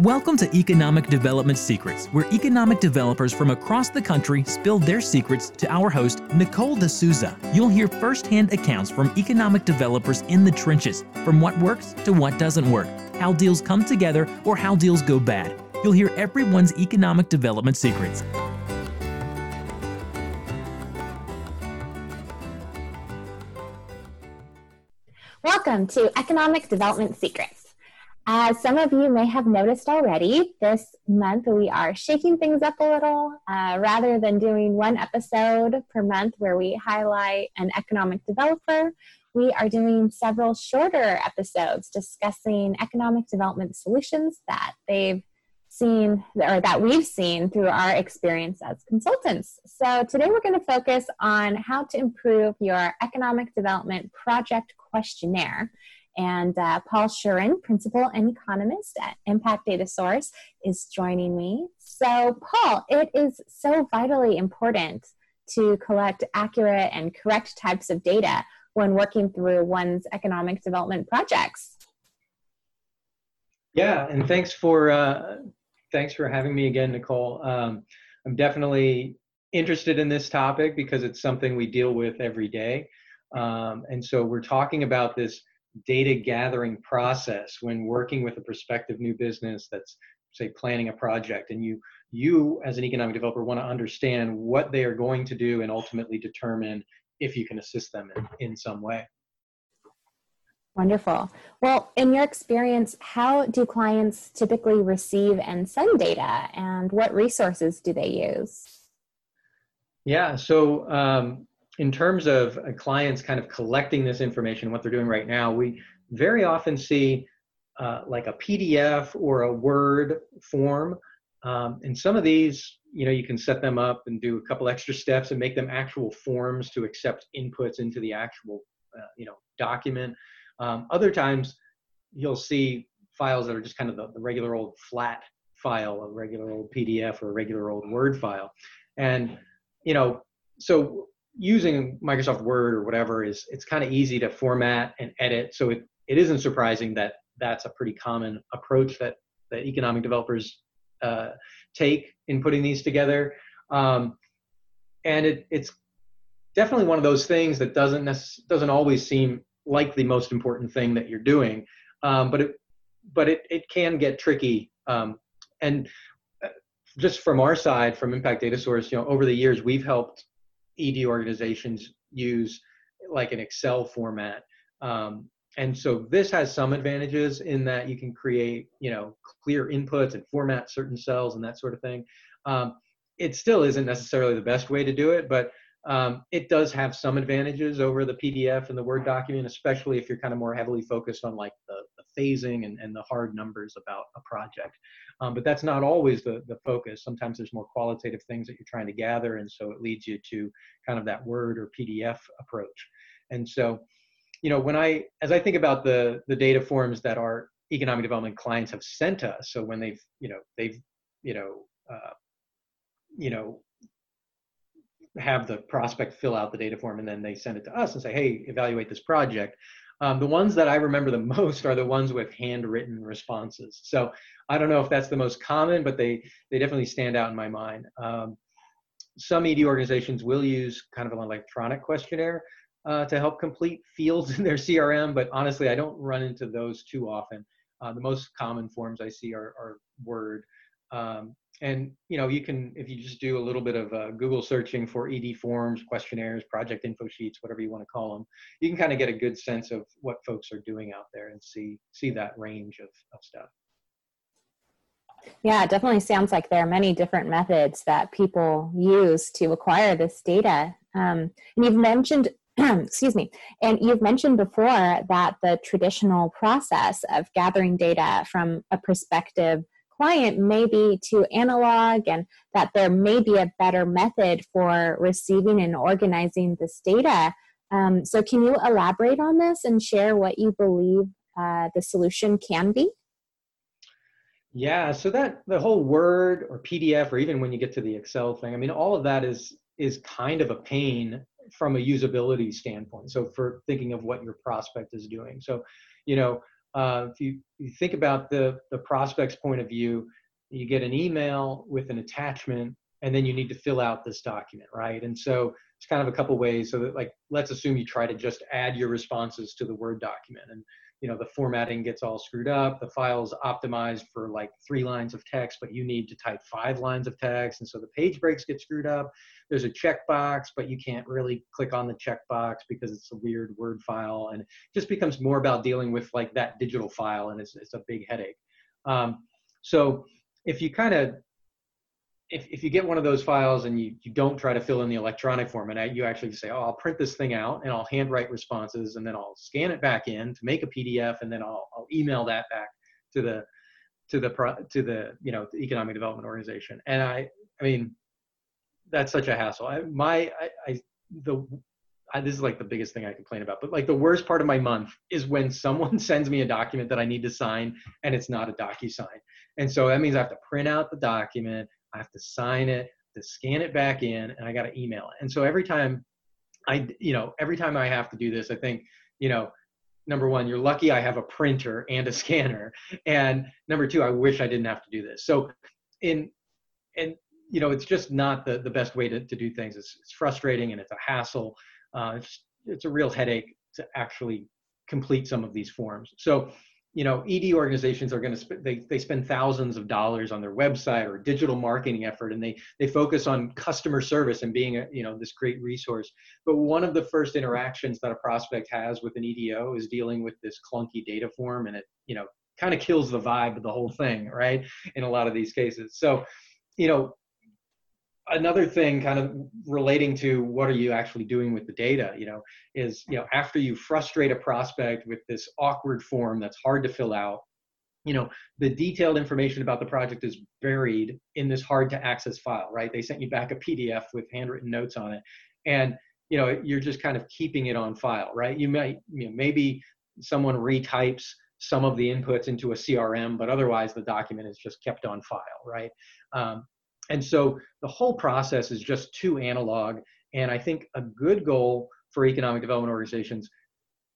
Welcome to Economic Development Secrets, where economic developers from across the country spill their secrets to our host, Nicole D'Souza. You'll hear firsthand accounts from economic developers in the trenches, from what works to what doesn't work, how deals come together or how deals go bad. You'll hear everyone's economic development secrets. Welcome to Economic Development Secrets. As some of you may have noticed already, this month we are shaking things up a little. Uh, rather than doing one episode per month where we highlight an economic developer, we are doing several shorter episodes discussing economic development solutions that they've seen or that we've seen through our experience as consultants. So today we're going to focus on how to improve your economic development project questionnaire and uh, Paul Scheuren, principal and economist at Impact Data Source, is joining me. So, Paul, it is so vitally important to collect accurate and correct types of data when working through one's economic development projects. Yeah, and thanks for uh, thanks for having me again, Nicole. Um, I'm definitely interested in this topic because it's something we deal with every day. Um, and so we're talking about this data gathering process when working with a prospective new business that's say planning a project and you you as an economic developer want to understand what they are going to do and ultimately determine if you can assist them in, in some way. Wonderful. Well in your experience how do clients typically receive and send data and what resources do they use? Yeah so um, in terms of clients kind of collecting this information, what they're doing right now, we very often see uh, like a PDF or a Word form. Um, and some of these, you know, you can set them up and do a couple extra steps and make them actual forms to accept inputs into the actual, uh, you know, document. Um, other times, you'll see files that are just kind of the, the regular old flat file, a regular old PDF or a regular old Word file. And, you know, so using Microsoft Word or whatever is it's kind of easy to format and edit. So it, it isn't surprising that that's a pretty common approach that that economic developers uh, take in putting these together. Um, and it, it's definitely one of those things that doesn't necess- doesn't always seem like the most important thing that you're doing, um, but it but it, it can get tricky. Um, and uh, just from our side, from Impact Data Source, you know, over the years we've helped ED organizations use like an Excel format. Um, and so this has some advantages in that you can create, you know, clear inputs and format certain cells and that sort of thing. Um, it still isn't necessarily the best way to do it, but um, it does have some advantages over the PDF and the Word document, especially if you're kind of more heavily focused on like the, the phasing and, and the hard numbers about a project. Um, but that's not always the, the focus. Sometimes there's more qualitative things that you're trying to gather, and so it leads you to kind of that Word or PDF approach. And so, you know, when I, as I think about the the data forms that our economic development clients have sent us, so when they've, you know, they've, you know, uh, you know, have the prospect fill out the data form and then they send it to us and say, hey, evaluate this project. Um, the ones that I remember the most are the ones with handwritten responses. So I don't know if that's the most common, but they, they definitely stand out in my mind. Um, some ED organizations will use kind of an electronic questionnaire uh, to help complete fields in their CRM, but honestly, I don't run into those too often. Uh, the most common forms I see are, are Word. Um, and you know you can if you just do a little bit of uh, google searching for ed forms questionnaires project info sheets whatever you want to call them you can kind of get a good sense of what folks are doing out there and see see that range of, of stuff. Yeah it definitely sounds like there are many different methods that people use to acquire this data. Um, and you've mentioned excuse me and you've mentioned before that the traditional process of gathering data from a perspective client may be to analog and that there may be a better method for receiving and organizing this data. Um, so, can you elaborate on this and share what you believe uh, the solution can be? Yeah, so that the whole Word or PDF or even when you get to the Excel thing, I mean, all of that is is kind of a pain from a usability standpoint. So for thinking of what your prospect is doing. So, you know, uh, if you, you think about the, the prospect's point of view, you get an email with an attachment and then you need to fill out this document, right? And so it's kind of a couple ways. So that like, let's assume you try to just add your responses to the Word document and you know the formatting gets all screwed up the file's optimized for like three lines of text but you need to type five lines of text and so the page breaks get screwed up. There's a checkbox but you can't really click on the checkbox because it's a weird word file and it just becomes more about dealing with like that digital file and it's, it's a big headache. Um, so if you kind of if, if you get one of those files and you, you don't try to fill in the electronic form format, you actually say, oh, I'll print this thing out and I'll handwrite responses and then I'll scan it back in to make a PDF and then I'll, I'll email that back to the to the to the you know the economic development organization. And I I mean that's such a hassle. I, my I, I the I, this is like the biggest thing I complain about. But like the worst part of my month is when someone sends me a document that I need to sign and it's not a DocuSign. And so that means I have to print out the document. I have to sign it, to scan it back in, and I got to email it. And so every time I, you know, every time I have to do this, I think, you know, number one, you're lucky I have a printer and a scanner, and number two, I wish I didn't have to do this. So, in and you know, it's just not the the best way to to do things. It's it's frustrating and it's a hassle. Uh, it's it's a real headache to actually complete some of these forms. So you know, ED organizations are going to sp- they they spend thousands of dollars on their website or digital marketing effort, and they they focus on customer service and being a you know this great resource. But one of the first interactions that a prospect has with an EDO is dealing with this clunky data form, and it you know kind of kills the vibe of the whole thing, right? In a lot of these cases, so you know another thing kind of relating to what are you actually doing with the data you know is you know after you frustrate a prospect with this awkward form that's hard to fill out you know the detailed information about the project is buried in this hard to access file right? They sent you back a pdf with handwritten notes on it. And you know you're just kind of keeping it on file right? You might you know maybe someone retypes some of the inputs into a crm but otherwise the document is just kept on file right? Um, and so the whole process is just too analog. And I think a good goal for economic development organizations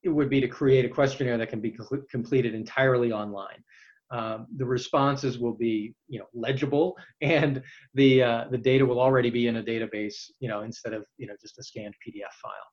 it would be to create a questionnaire that can be completed entirely online. Um, the responses will be, you know, legible, and the uh, the data will already be in a database, you know, instead of you know just a scanned PDF file.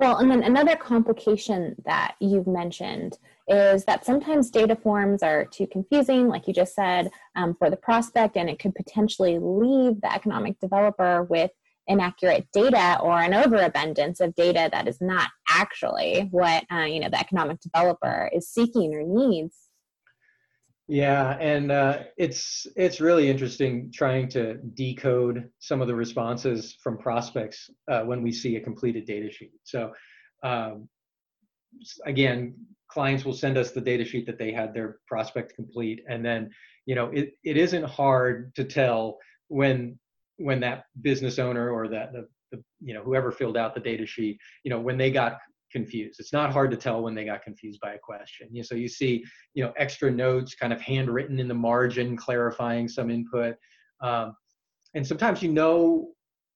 Well, and then another complication that you've mentioned is that sometimes data forms are too confusing, like you just said, um, for the prospect, and it could potentially leave the economic developer with inaccurate data or an overabundance of data that is not actually what uh, you know the economic developer is seeking or needs. Yeah, and uh, it's it's really interesting trying to decode some of the responses from prospects uh, when we see a completed data sheet. So, um, again, clients will send us the data sheet that they had their prospect complete, and then you know it, it isn't hard to tell when when that business owner or that the, the you know whoever filled out the data sheet you know when they got confused. It's not hard to tell when they got confused by a question. You know, so you see, you know, extra notes kind of handwritten in the margin, clarifying some input. Um, and sometimes you know,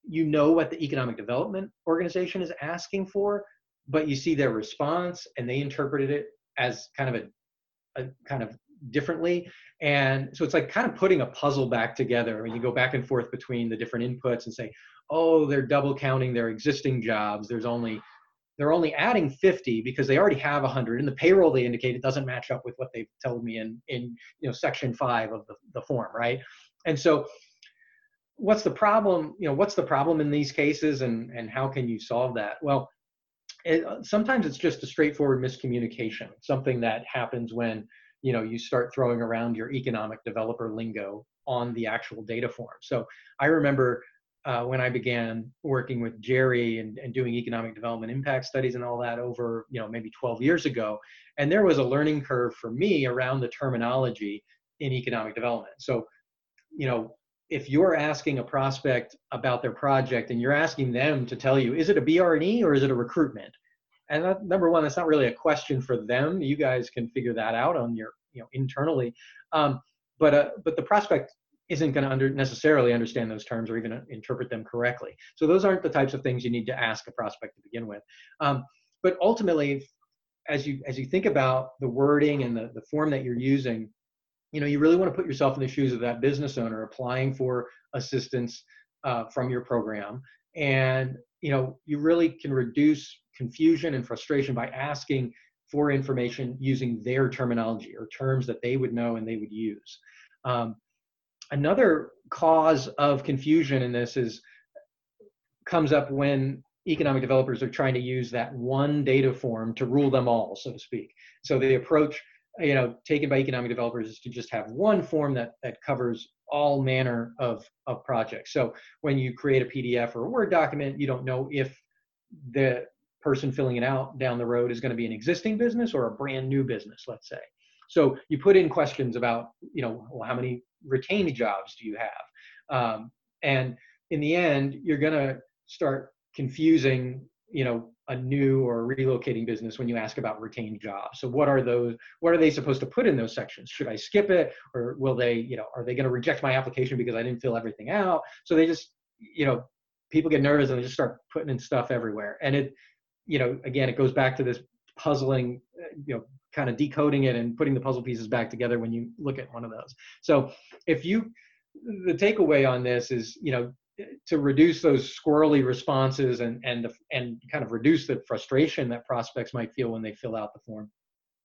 you know what the economic development organization is asking for, but you see their response and they interpreted it as kind of a, a kind of differently. And so it's like kind of putting a puzzle back together when you go back and forth between the different inputs and say, oh, they're double counting their existing jobs. There's only they're only adding 50 because they already have 100 and the payroll they indicated doesn't match up with what they've told me in in you know section 5 of the, the form right? And so what's the problem you know what's the problem in these cases and and how can you solve that? Well it, sometimes it's just a straightforward miscommunication something that happens when you know you start throwing around your economic developer lingo on the actual data form. So i remember uh, when I began working with Jerry and, and doing economic development impact studies and all that over, you know, maybe 12 years ago. And there was a learning curve for me around the terminology in economic development. So, you know, if you're asking a prospect about their project and you're asking them to tell you, is it a BR&E or is it a recruitment? And that, number one, that's not really a question for them. You guys can figure that out on your, you know, internally. Um, but uh, but the prospect isn't going to under, necessarily understand those terms or even interpret them correctly. So those aren't the types of things you need to ask a prospect to begin with. Um, but ultimately, as you as you think about the wording and the, the form that you're using, you know, you really want to put yourself in the shoes of that business owner applying for assistance uh, from your program. And you know, you really can reduce confusion and frustration by asking for information using their terminology or terms that they would know and they would use. Um, another cause of confusion in this is comes up when economic developers are trying to use that one data form to rule them all, so to speak. So the approach, you know, taken by economic developers is to just have one form that that covers all manner of of projects. So when you create a PDF or a Word document, you don't know if the person filling it out down the road is going to be an existing business or a brand new business, let's say. So you put in questions about, you know, well, how many retained jobs do you have? Um, and in the end, you're going to start confusing, you know, a new or relocating business when you ask about retained jobs. So what are those, what are they supposed to put in those sections? Should I skip it or will they, you know, are they going to reject my application because I didn't fill everything out? So they just, you know, people get nervous and they just start putting in stuff everywhere. And it, you know, again, it goes back to this puzzling, you know, kind of decoding it and putting the puzzle pieces back together when you look at one of those. So if you, the takeaway on this is, you know, to reduce those squirrely responses and and and kind of reduce the frustration that prospects might feel when they fill out the form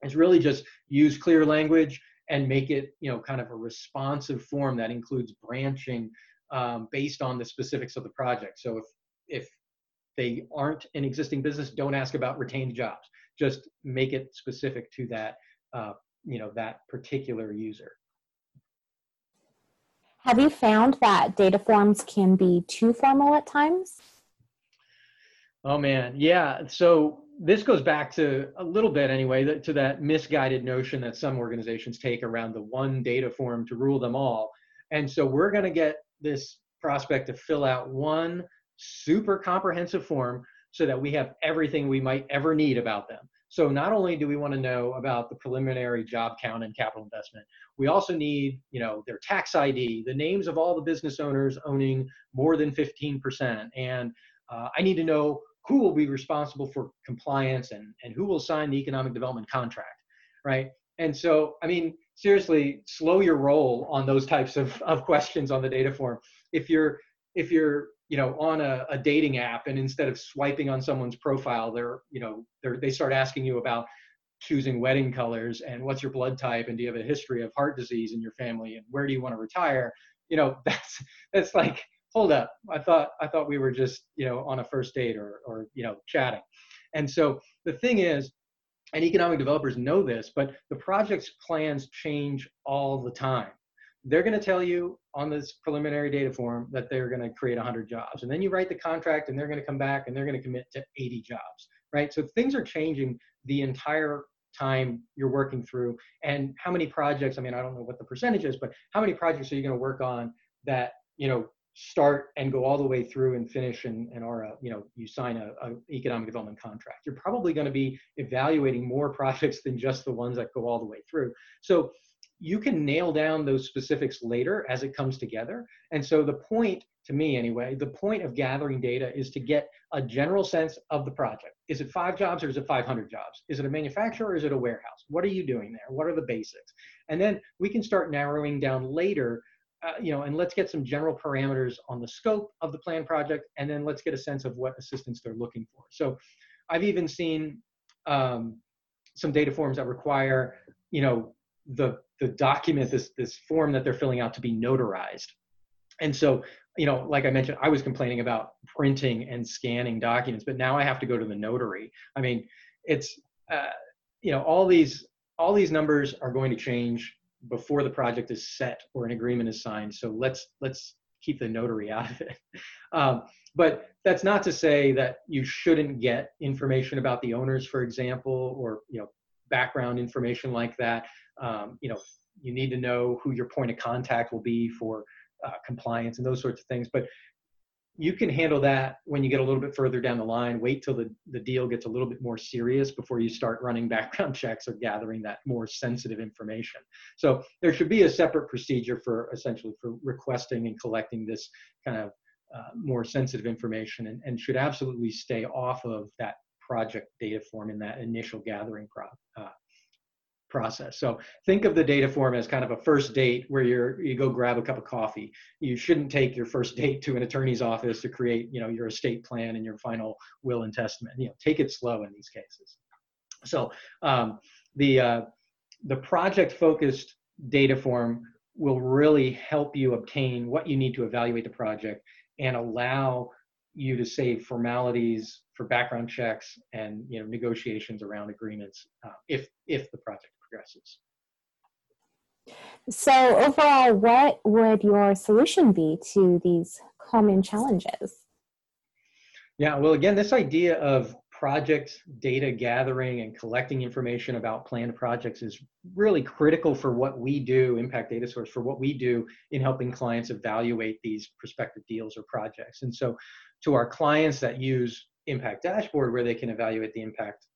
is really just use clear language and make it you know kind of a responsive form that includes branching um, based on the specifics of the project so if if they aren't an existing business don't ask about retained jobs just make it specific to that uh, you know that particular user have you found that data forms can be too formal at times? Oh man, yeah. So this goes back to a little bit anyway to that misguided notion that some organizations take around the one data form to rule them all. And so we're going to get this prospect to fill out one super comprehensive form so that we have everything we might ever need about them. So not only do we want to know about the preliminary job count and capital investment, we also need, you know, their tax ID, the names of all the business owners owning more than 15%. And uh, I need to know who will be responsible for compliance and, and who will sign the economic development contract, right? And so, I mean, seriously, slow your roll on those types of, of questions on the data form. If you're if you're you know on a, a dating app and instead of swiping on someone's profile they're you know they're, they start asking you about choosing wedding colors and what's your blood type and do you have a history of heart disease in your family and where do you want to retire? You know that's that's like hold up i thought i thought we were just you know on a first date or or you know chatting. And so the thing is and economic developers know this but the project's plans change all the time they're going to tell you on this preliminary data form that they're going to create 100 jobs. And then you write the contract and they're going to come back and they're going to commit to 80 jobs right? So things are changing the entire time you're working through. And how many projects i mean i don't know what the percentage is but how many projects are you going to work on that you know start and go all the way through and finish and, and are a, you know you sign a, a economic development contract? You're probably going to be evaluating more projects than just the ones that go all the way through. So you can nail down those specifics later as it comes together. And so the point, to me anyway, the point of gathering data is to get a general sense of the project. Is it five jobs or is it 500 jobs? Is it a manufacturer or is it a warehouse? What are you doing there? What are the basics? And then we can start narrowing down later, uh, you know, and let's get some general parameters on the scope of the planned project, and then let's get a sense of what assistance they're looking for. So I've even seen um, some data forms that require, you know, the the document this this form that they're filling out to be notarized. And so you know like i mentioned i was complaining about printing and scanning documents but now i have to go to the notary. I mean it's uh, you know all these all these numbers are going to change before the project is set or an agreement is signed. So let's let's keep the notary out of it. Um, but that's not to say that you shouldn't get information about the owners for example or you know background information like that. Um, you know, you need to know who your point of contact will be for uh, compliance and those sorts of things. But you can handle that when you get a little bit further down the line. Wait till the, the deal gets a little bit more serious before you start running background checks or gathering that more sensitive information. So there should be a separate procedure for essentially for requesting and collecting this kind of uh, more sensitive information and, and should absolutely stay off of that project data form in that initial gathering pro, uh, process. So think of the data form as kind of a first date where you're you go grab a cup of coffee. You shouldn't take your first date to an attorney's office to create, you know, your estate plan and your final will and testament. You know, take it slow in these cases. So um, the uh, the project focused data form will really help you obtain what you need to evaluate the project and allow you to save formalities for background checks and you know negotiations around agreements uh, if if the project progresses. So overall, what would your solution be to these common challenges? Yeah, well, again, this idea of project data gathering and collecting information about planned projects is really critical for what we do, Impact Data Source, for what we do in helping clients evaluate these prospective deals or projects. And so, to our clients that use Impact Dashboard, where they can evaluate the impact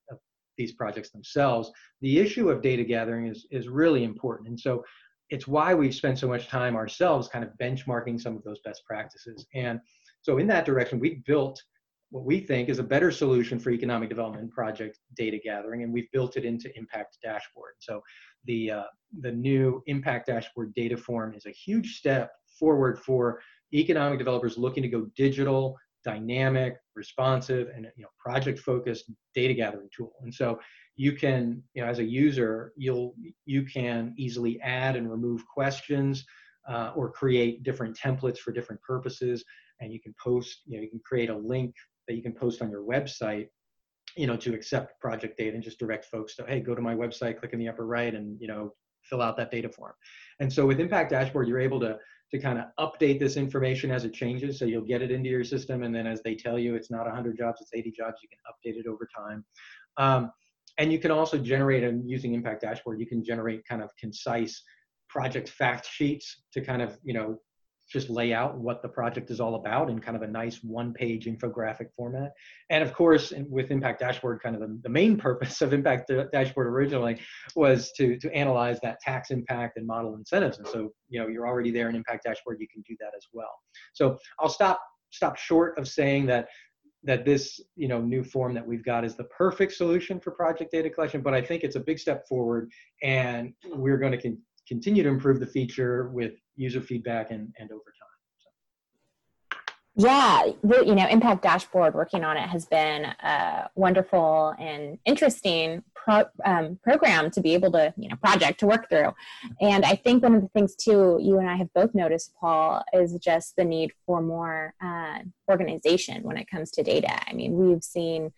these projects themselves, the issue of data gathering is, is really important. And so, it's why we've spent so much time ourselves kind of benchmarking some of those best practices. And so, in that direction, we built what we think is a better solution for economic development project data gathering, and we've built it into Impact Dashboard. So the, uh, the new Impact Dashboard data form is a huge step forward for economic developers looking to go digital, dynamic, responsive, and you know, project-focused data gathering tool. And so you can, you know, as a user, you'll you can easily add and remove questions uh, or create different templates for different purposes and you can post you know you can create a link that you can post on your website you know to accept project data and just direct folks to hey go to my website click in the upper right and you know fill out that data form and so with impact dashboard you're able to to kind of update this information as it changes so you'll get it into your system and then as they tell you it's not 100 jobs it's 80 jobs you can update it over time. Um, and you can also generate and using impact dashboard you can generate kind of concise project fact sheets to kind of you know just lay out what the project is all about in kind of a nice one page infographic format. And of course, with Impact Dashboard, kind of the, the main purpose of Impact Dashboard originally was to, to analyze that tax impact and model incentives. And so, you know, you're already there in Impact Dashboard, you can do that as well. So I'll stop stop short of saying that that this you know new form that we've got is the perfect solution for project data collection but i think it's a big step forward and we're going to con- continue to improve the feature with user feedback and, and over time. So. Yeah, the, you know, Impact Dashboard working on it has been a wonderful and interesting pro, um, program to be able to, you know, project to work through. And I think one of the things too, you and I have both noticed, Paul, is just the need for more uh, organization when it comes to data. I mean, we've seen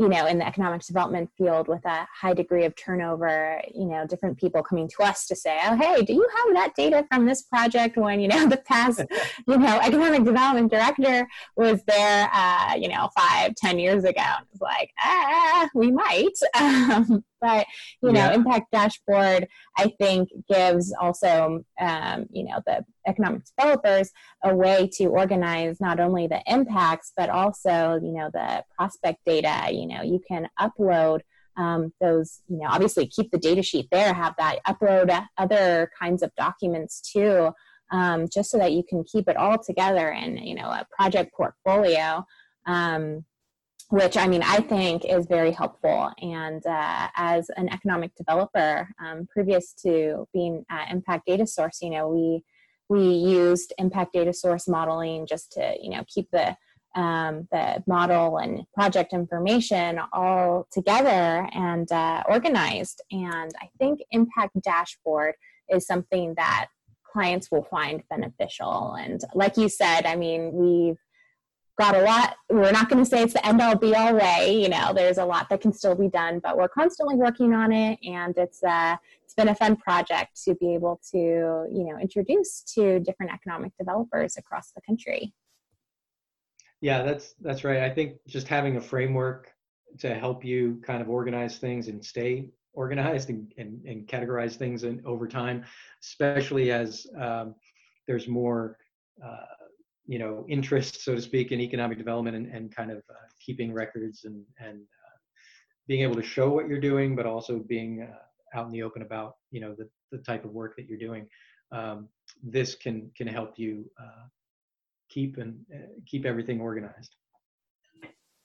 you know in the economics development field with a high degree of turnover you know different people coming to us to say oh hey do you have that data from this project when you know the past you know economic development director was there uh, you know five ten years ago? It's like ah we might. Um, but you know, yeah. impact dashboard I think gives also um, you know the economic developers a way to organize not only the impacts but also you know the prospect data. You know, you can upload. Um, those, you know, obviously keep the data sheet there, have that upload other kinds of documents too, um, just so that you can keep it all together in, you know, a project portfolio. Um, which I mean, I think is very helpful. And uh, as an economic developer, um, previous to being at Impact Data Source, you know, we we used Impact Data Source modeling just to you know keep the um, the model and project information all together and uh, organized. And I think Impact Dashboard is something that clients will find beneficial. And like you said, I mean, we've got a lot we're not going to say it's the end all be all way you know there's a lot that can still be done but we're constantly working on it and it's uh it's been a fun project to be able to you know introduce to different economic developers across the country. Yeah that's that's right. I think just having a framework to help you kind of organize things and stay organized and, and, and categorize things in, over time especially as um, there's more uh, you know interest so to speak in economic development and, and kind of uh, keeping records and and uh, being able to show what you're doing but also being uh, out in the open about you know the, the type of work that you're doing um, this can can help you uh, keep and uh, keep everything organized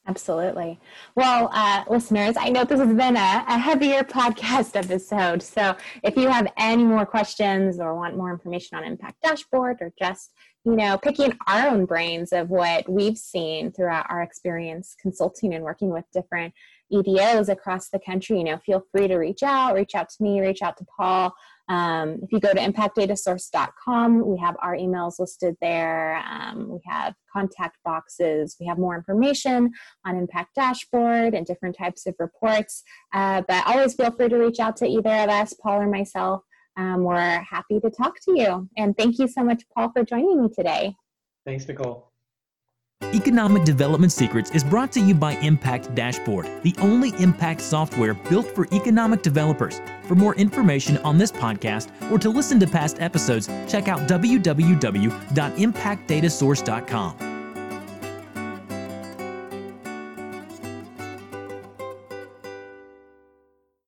Absolutely. Well, uh, listeners, I know this has been a, a, heavier podcast episode. So if you have any more questions or want more information on Impact Dashboard or just, you know, picking our own brains of what we've seen throughout our experience consulting and working with different EDOs across the country, you know, feel free to reach out, reach out to me, reach out to Paul. Um, if you go to impactdatasource.com, we have our emails listed there. Um, we have contact boxes. We have more information on Impact Dashboard and different types of reports. Uh, but always feel free to reach out to either of us, Paul or myself. Um, we're happy to talk to you. And thank you so much, Paul, for joining me today. Thanks, Nicole. Economic Development Secrets is brought to you by Impact Dashboard, the only impact software built for economic developers. For more information on this podcast or to listen to past episodes, check out www.impactdatasource.com.